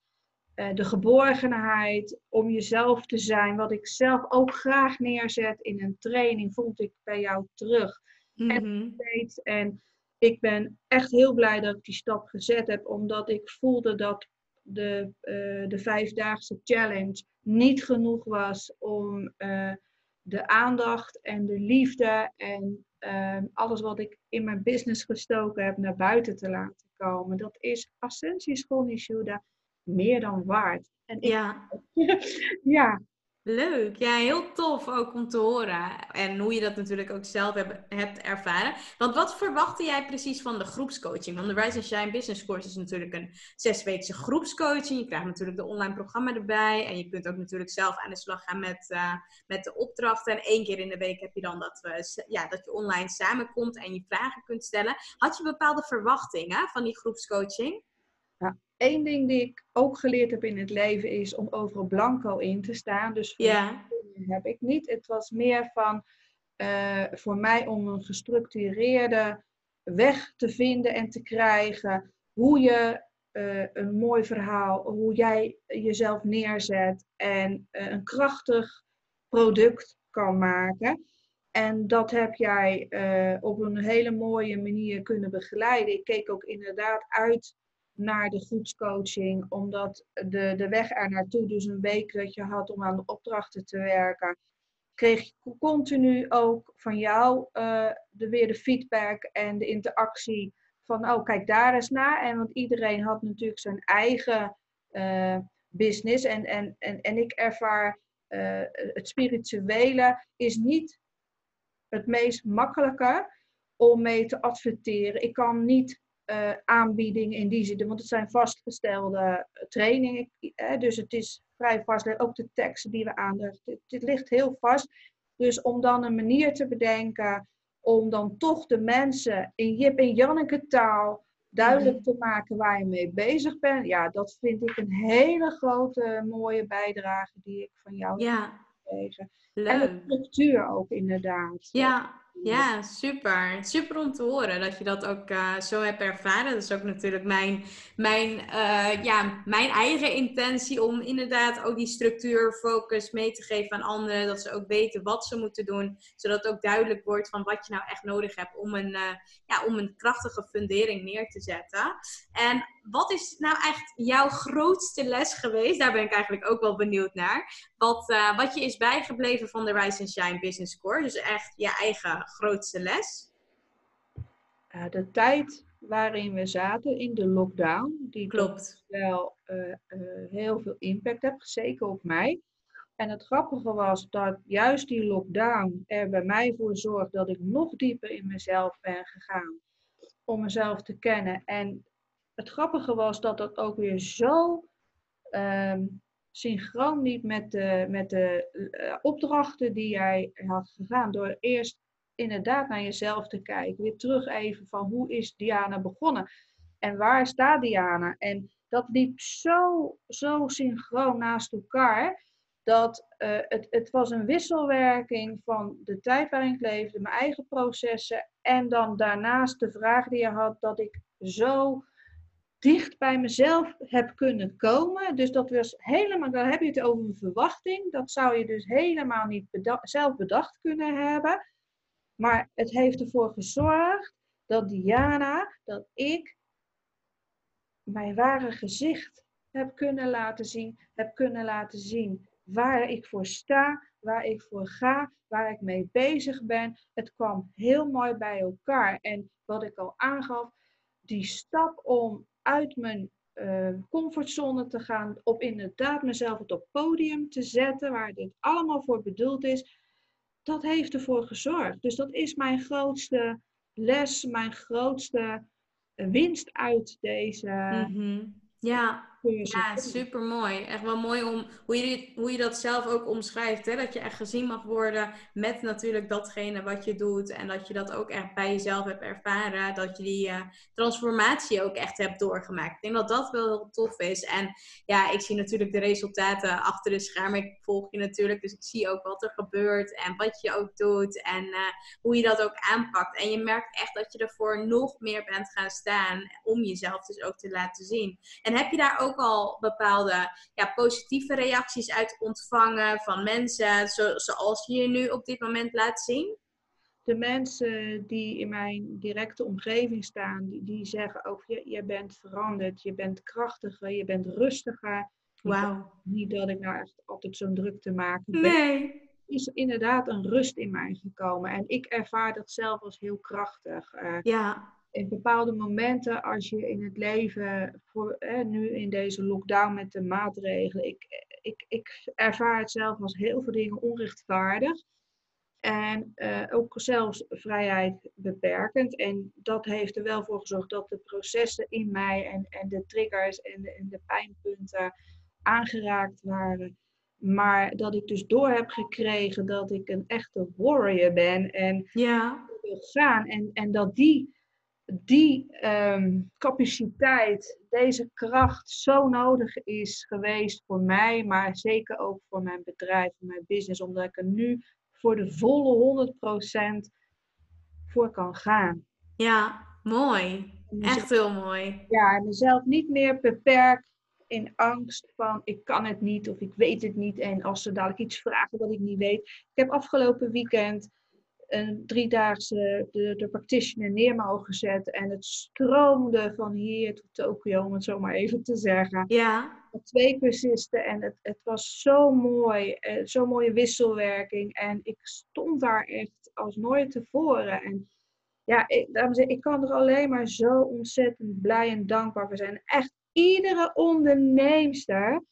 eh, de geborgenheid om jezelf te zijn, wat ik zelf ook graag neerzet in een training, vond ik bij jou terug. en, mhm. en ik ben echt heel blij dat ik die stap gezet heb, omdat ik voelde dat de, uh, de vijfdaagse challenge niet genoeg was om uh, de aandacht en de liefde en alles wat ik in mijn business gestoken heb naar buiten te laten komen. Dat is Ascensie School Nishuda meer dan waard. En ja. ja. Leuk, ja, heel tof ook om te horen. En hoe je dat natuurlijk ook zelf heb, hebt ervaren. Want wat verwachtte jij precies van de groepscoaching? Want de Rise and Shine Business Course is natuurlijk een zesweekse groepscoaching. Je krijgt natuurlijk de online programma erbij. En je kunt ook natuurlijk zelf aan de slag gaan met, uh, met de opdrachten. En één keer in de week heb je dan dat, we, ja, dat je online samenkomt en je vragen kunt stellen. Had je bepaalde verwachtingen van die groepscoaching? Eén ding die ik ook geleerd heb in het leven is om overal blanco in te staan. Dus ja. heb ik niet. Het was meer van uh, voor mij om een gestructureerde weg te vinden en te krijgen. Hoe je uh, een mooi verhaal, hoe jij jezelf neerzet en uh, een krachtig product kan maken. En dat heb jij op een hele mooie manier kunnen begeleiden. Ik keek ook inderdaad uit naar de groepscoaching, omdat de, de weg er naartoe, dus een week dat je had om aan de opdrachten te werken, kreeg je continu ook van jou uh, de, weer de feedback en de interactie van, oh kijk daar eens naar. En want iedereen had natuurlijk zijn eigen uh, business en, en, en, en ik ervaar uh, het spirituele is niet het meest makkelijke om mee te adverteren. Ik kan niet uh, aanbiedingen in die zin. Want het zijn vastgestelde trainingen. Uh, dus het is vrij vast. Ook de teksten die we aandragen. Dit, dit, ligt heel vast. Dus om dan een manier te bedenken om dan toch de mensen in Jip en Janneke taal duidelijk Mhm. te maken waar je mee bezig bent. Ja, dat vind ik een hele grote mooie bijdrage die ik van jou heb Ja, gekregen. En de structuur ook inderdaad. Ja, ja, super. Super om te horen dat je dat ook eh, zo hebt ervaren. Dat is ook natuurlijk mijn, mijn, eh, ja, mijn eigen intentie om inderdaad ook die structuur, focus mee te geven aan anderen. Dat ze ook weten wat ze moeten doen, zodat het ook duidelijk wordt van wat je nou echt nodig hebt om een, eh, ja, om een krachtige fundering neer te zetten. En wat is nou echt jouw grootste les geweest? Daar ben ik eigenlijk ook wel benieuwd naar. Wat, wat je is bijgebleven van de Rise and Shine Business Core. Dus echt je eigen grootste les. Uh, de tijd waarin we zaten in de lockdown, die Klopt. wel uh, uh, heel veel impact heeft, zeker op mij. En het grappige was dat juist die lockdown er bij mij voor zorgde dat ik nog dieper in mezelf ben gegaan om mezelf te kennen. En het grappige was dat dat ook weer zo um, synchroon niet met de, met de opdrachten die jij had gegaan. Door eerst inderdaad naar jezelf te kijken. Weer terug even van hoe is Diana begonnen? En waar staat Diana? En dat liep zo, zo synchroon naast elkaar. Dat uh, het, het was een wisselwerking van de tijd waarin ik leefde, mijn eigen processen. En dan daarnaast de vraag die je had, dat ik zo dicht bij mezelf heb kunnen komen. Dus dat was helemaal, dan heb je het over een verwachting. Dat zou je dus helemaal niet zelf bedacht kunnen hebben. Maar het heeft ervoor gezorgd dat Diana, dat ik mijn ware gezicht heb kunnen laten zien. Heb kunnen laten zien waar ik voor sta, waar ik voor ga, waar ik mee bezig ben. Het kwam heel mooi bij elkaar. En wat ik al aangaf, die stap om uit mijn uh, comfortzone te gaan, op inderdaad mezelf op podium te zetten, waar dit allemaal voor bedoeld is, dat heeft ervoor gezorgd. Dus dat is mijn grootste les, mijn grootste winst uit deze. Mm -hmm. Ja. Ja, super mooi. Echt wel mooi om hoe je, hoe je dat zelf ook omschrijft. Hè? Dat je echt gezien mag worden met natuurlijk datgene wat je doet. En dat je dat ook echt bij jezelf hebt ervaren. Dat je die uh, transformatie ook echt hebt doorgemaakt. Ik denk dat dat wel heel tof is. En ja, ik zie natuurlijk de resultaten achter de schermen. Ik volg je natuurlijk. Dus ik zie ook wat er gebeurt. En wat je ook doet. En uh, hoe je dat ook aanpakt. En je merkt echt dat je ervoor nog meer bent gaan staan. Om jezelf dus ook te laten zien. En heb je daar ook al bepaalde ja, positieve reacties uit ontvangen van mensen, zo, zoals je je nu op dit moment laat zien? De mensen die in mijn directe omgeving staan, die, die zeggen ook, je, je bent veranderd, je bent krachtiger, je bent rustiger. Wauw. Niet dat ik nou echt altijd zo'n druk te maken ben. Nee. Is inderdaad een rust in mij gekomen. En ik ervaar dat zelf als heel krachtig. Uh, ja in bepaalde momenten als je in het leven, voor, nu in deze lockdown met de maatregelen, ik, ik, ik ervaar het zelf als heel veel dingen onrechtvaardig. En uh, ook zelfs vrijheid beperkend. En dat heeft er wel voor gezorgd dat de processen in mij en, en de triggers en de, en de pijnpunten aangeraakt waren. Maar dat ik dus door heb gekregen dat ik een echte warrior ben en ja. wil gaan. En, en dat die die um, capaciteit, deze kracht zo nodig is geweest voor mij, maar zeker ook voor mijn bedrijf, voor mijn business, omdat ik er nu voor de volle 100% voor kan gaan. Ja, mooi. Echt heel mooi. Ja, en mezelf niet meer beperk in angst van ik kan het niet of ik weet het niet. En als ze dadelijk iets vragen wat ik niet weet. Ik heb afgelopen weekend een driedaagse de, de practitioner neer mogen zetten. En het stroomde van hier tot Tokio, om het zo maar even te zeggen. Ja. Twee cursisten en het, het was zo mooi. Eh, Zo'n mooie wisselwerking. En ik stond daar echt als nooit tevoren. En ja, ik, dames en ik kan er alleen maar zo ontzettend blij en dankbaar voor zijn. Echt iedere onderneemster.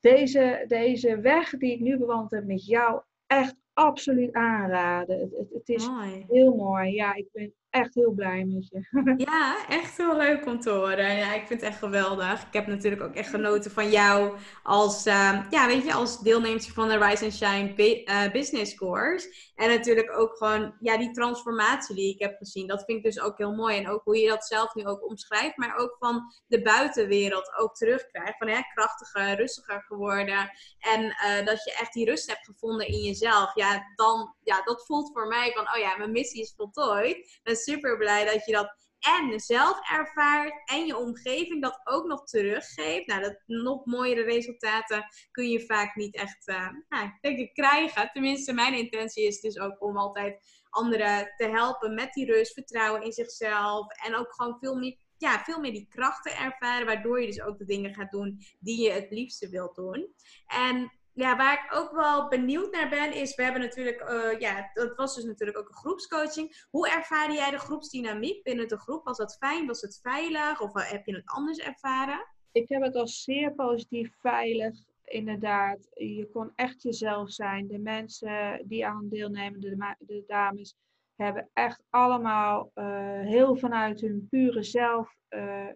Deze, deze weg die ik nu bewandeld heb met jou, echt absoluut aanraden. Het, het, het is mooi. heel mooi. Ja, ik ben echt heel blij met je. Ja, echt heel leuk om te. Ja, ik vind het echt geweldig. Ik heb natuurlijk ook echt genoten van jou als, uh, ja, weet je, als deelnemer van de Rise and Shine uh, Business Course. En natuurlijk ook gewoon, ja, die transformatie die ik heb gezien. Dat vind ik dus ook heel mooi. En ook hoe je dat zelf nu ook omschrijft, maar ook van de buitenwereld ook terugkrijgt. Van, ja, krachtiger, rustiger geworden. En uh, dat je echt die rust hebt gevonden in jezelf. Ja, dan, ja, dat voelt voor mij van, oh ja, mijn missie is voltooid. Super blij dat je dat en zelf ervaart en je omgeving dat ook nog teruggeeft. Nou, dat nog mooiere resultaten kun je vaak niet echt, uh, nou, denk ik, krijgen. Tenminste, mijn intentie is dus ook om altijd anderen te helpen met die rust, vertrouwen in zichzelf en ook gewoon veel meer ja, veel meer die krachten ervaren, waardoor je dus ook de dingen gaat doen die je het liefste wilt doen. En ja, waar ik ook wel benieuwd naar ben, is, we hebben natuurlijk, uh, ja, dat was dus natuurlijk ook een groepscoaching. Hoe ervaarde jij de groepsdynamiek binnen de groep? Was dat fijn? Was het veilig? Of heb je het anders ervaren? Ik heb het als zeer positief veilig, inderdaad. Je kon echt jezelf zijn. De mensen die aan deelnemen, de, de dames, hebben echt allemaal uh, heel vanuit hun pure zelf uh,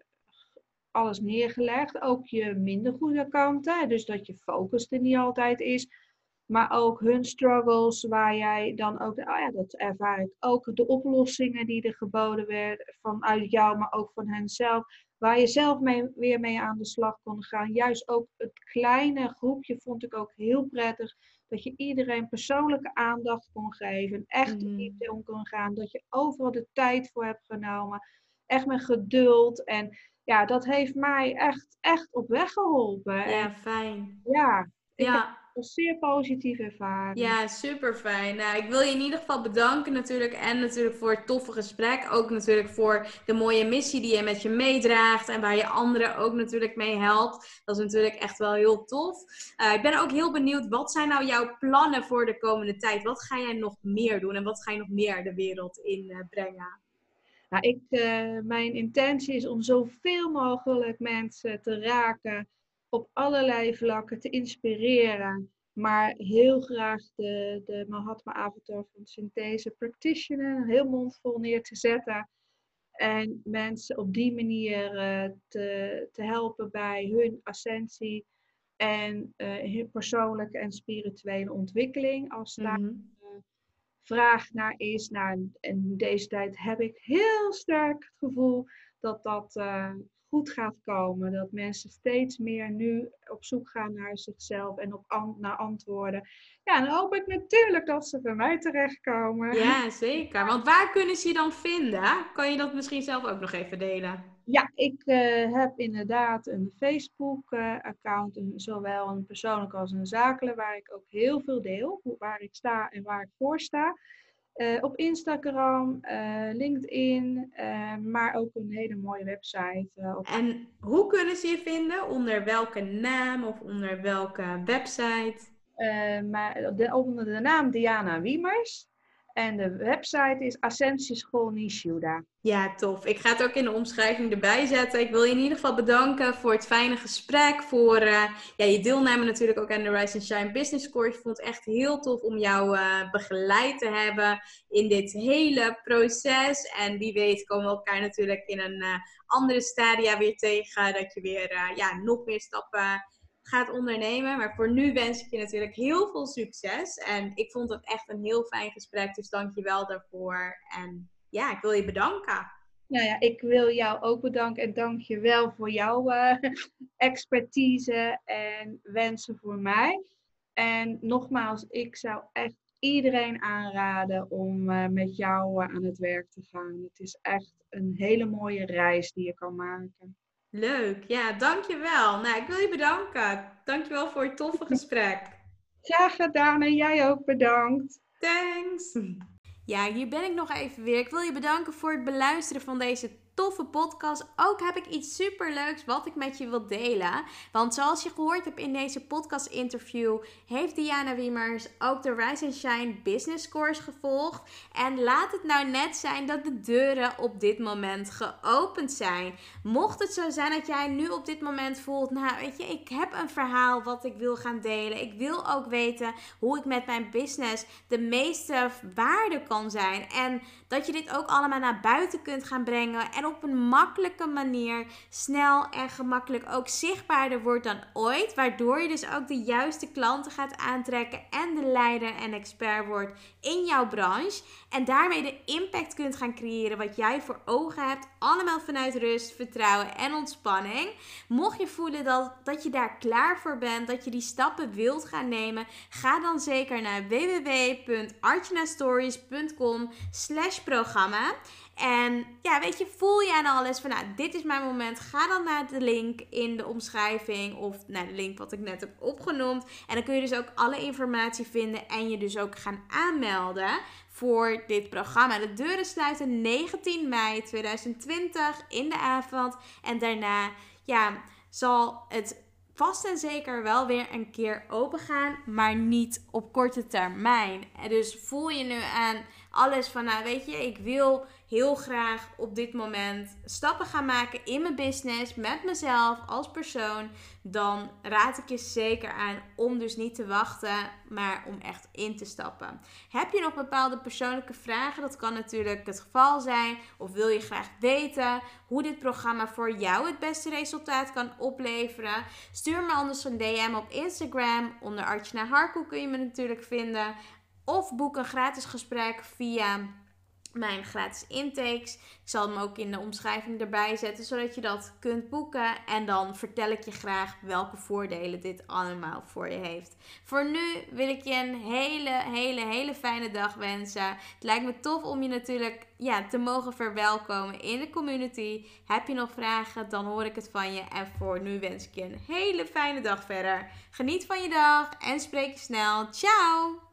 alles neergelegd. Ook je minder goede kanten. Dus dat je focus er niet altijd is. Maar ook hun struggles, waar jij dan ook, oh ja, dat ervaar ik ook, de oplossingen die er geboden werden vanuit jou, maar ook van henzelf. Waar je zelf mee, weer mee aan de slag kon gaan. Juist ook het kleine groepje vond ik ook heel prettig. Dat je iedereen persoonlijke aandacht kon geven. Echt mm. diepte om kon gaan. Dat je overal de tijd voor hebt genomen. Echt met geduld. En ja, dat heeft mij echt, echt op weg geholpen. Ja, fijn. Ja, ik ja. heb een zeer positief ervaring. Ja, super fijn. Nou, ik wil je in ieder geval bedanken natuurlijk. En natuurlijk voor het toffe gesprek. Ook natuurlijk voor de mooie missie die je met je meedraagt. En waar je anderen ook natuurlijk mee helpt. Dat is natuurlijk echt wel heel tof. Uh, ik ben ook heel benieuwd. Wat zijn nou jouw plannen voor de komende tijd? Wat ga jij nog meer doen? En wat ga je nog meer de wereld in uh, brengen? Nou, ik, uh, mijn intentie is om zoveel mogelijk mensen te raken, op allerlei vlakken te inspireren, maar heel graag de, de Mahatma Avatar van Synthese Practitioner heel mondvol neer te zetten. En mensen op die manier uh, te, te helpen bij hun ascensie en uh, hun persoonlijke en spirituele ontwikkeling. Als daar mm vraag naar is. Nou, en deze tijd heb ik heel sterk het gevoel dat dat uh, goed gaat komen. Dat mensen steeds meer nu op zoek gaan naar zichzelf en op naar antwoorden. Ja, dan hoop ik natuurlijk dat ze bij mij terechtkomen. Ja, zeker. Want waar kunnen ze je dan vinden? Kan je dat misschien zelf ook nog even delen? Ja, ik uh, heb inderdaad een Facebook-account, uh, zowel een persoonlijk als een zakelijk, waar ik ook heel veel deel, waar ik sta en waar ik voor sta. Uh, op Instagram, LinkedIn, maar ook een hele mooie website. Op... En hoe kunnen ze je vinden? Onder welke naam of onder welke website? maar de, onder de naam Diana Wiemers. En de website is Ascensieschool Nishuda. Ja, tof. Ik ga het ook in de omschrijving erbij zetten. Ik wil je in ieder geval bedanken voor het fijne gesprek. Voor uh, ja, je deelname natuurlijk ook aan de Rise and Shine Business Course. Ik vond het echt heel tof om jou uh, begeleid te hebben in dit hele proces. En wie weet komen we elkaar natuurlijk in een uh, andere stadia weer tegen. Dat je weer ja, nog meer stappen gaat ondernemen. Maar voor nu wens ik je natuurlijk heel veel succes. En ik vond het echt een heel fijn gesprek. Dus dank je wel daarvoor. En ja, ik wil je bedanken. Nou ja, ik wil jou ook bedanken en dank je wel voor jouw uh, expertise en wensen voor mij. En nogmaals, ik zou echt iedereen aanraden om uh, met jou uh, aan het werk te gaan. Het is echt een hele mooie reis die je kan maken. Leuk, ja, dankjewel. Nou, ik wil je bedanken. Dankjewel voor het toffe gesprek. Graag gedaan en jij ook bedankt. Thanks. Ja, hier ben ik nog even weer. Ik wil je bedanken voor het beluisteren van deze toffe podcast. Ook heb ik iets superleuks wat ik met je wil delen. Want zoals je gehoord hebt in deze podcast interview, heeft Diana Wiemers ook de Rise and Shine Business Course gevolgd. En laat het nou net zijn dat de deuren op dit moment geopend zijn. Mocht het zo zijn dat jij nu op dit moment voelt, nou weet je, ik heb een verhaal wat ik wil gaan delen. Ik wil ook weten hoe ik met mijn business de meeste waarde kan zijn. En dat je dit ook allemaal naar buiten kunt gaan brengen. En op een makkelijke manier, snel en gemakkelijk ook zichtbaarder wordt dan ooit. Waardoor je dus ook de juiste klanten gaat aantrekken en de leider en expert wordt in jouw branche. En daarmee de impact kunt gaan creëren wat jij voor ogen hebt. Allemaal vanuit rust, vertrouwen en ontspanning. Mocht je voelen dat, dat je daar klaar voor bent, dat je die stappen wilt gaan nemen, ga dan zeker naar www.artjanastories.com slash programma. En ja, weet je, voel je aan alles van, nou, dit is mijn moment. Ga dan naar de link in de omschrijving of naar de link wat ik net heb opgenoemd. En dan kun je dus ook alle informatie vinden en je dus ook gaan aanmelden voor dit programma. De deuren sluiten 19 mei 2020 in de avond. En daarna, ja, zal het vast en zeker wel weer een keer open gaan, maar niet op korte termijn. En dus voel je nu aan alles van, nou weet je, ik wil heel graag op dit moment stappen gaan maken in mijn business, met mezelf als persoon, dan raad ik je zeker aan om dus niet te wachten, maar om echt in te stappen. Heb je nog bepaalde persoonlijke vragen? Dat kan natuurlijk het geval zijn. Of wil je graag weten hoe dit programma voor jou het beste resultaat kan opleveren? Stuur me anders een DM op Instagram. Onder Artjana Harkoe kun je me natuurlijk vinden. Of boek een gratis gesprek via mijn gratis intakes. Ik zal hem ook in de omschrijving erbij zetten, zodat je dat kunt boeken. En dan vertel ik je graag welke voordelen dit allemaal voor je heeft. Voor nu wil ik je een hele, hele, hele fijne dag wensen. Het lijkt me tof om je natuurlijk ja, te mogen verwelkomen in de community. Heb je nog vragen, dan hoor ik het van je. En voor nu wens ik je een hele fijne dag verder. Geniet van je dag en spreek je snel. Ciao!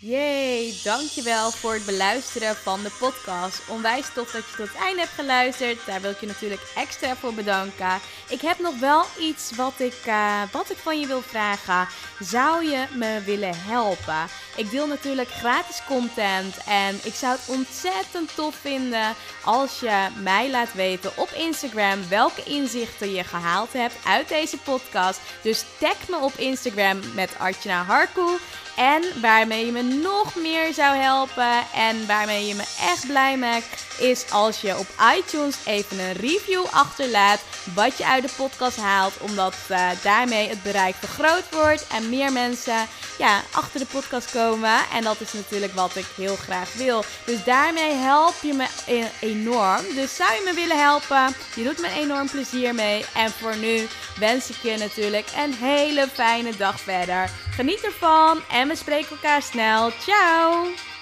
Yay, dankjewel voor het beluisteren van de podcast. Onwijs tof dat je tot het einde hebt geluisterd. Daar wil ik je natuurlijk extra voor bedanken. Ik heb nog wel iets wat ik, uh, wat ik van je wil vragen. Zou je me willen helpen? Ik deel natuurlijk gratis content en ik zou het ontzettend tof vinden als je mij laat weten op Instagram welke inzichten je gehaald hebt uit deze podcast. Dus tag me op Instagram met Artjana Harkoe. En waarmee je me nog meer zou helpen en waarmee je me echt blij maakt, is als je op iTunes even een review achterlaat wat je uit de podcast haalt. Omdat uh, daarmee het bereik vergroot wordt en meer mensen ja, achter de podcast komen. En dat is natuurlijk wat ik heel graag wil. Dus daarmee help je me e-, enorm. Dus zou je me willen helpen? Je doet me enorm plezier mee. En voor nu wens ik je natuurlijk een hele fijne dag verder. Geniet ervan en we spreken elkaar snel. Ciao!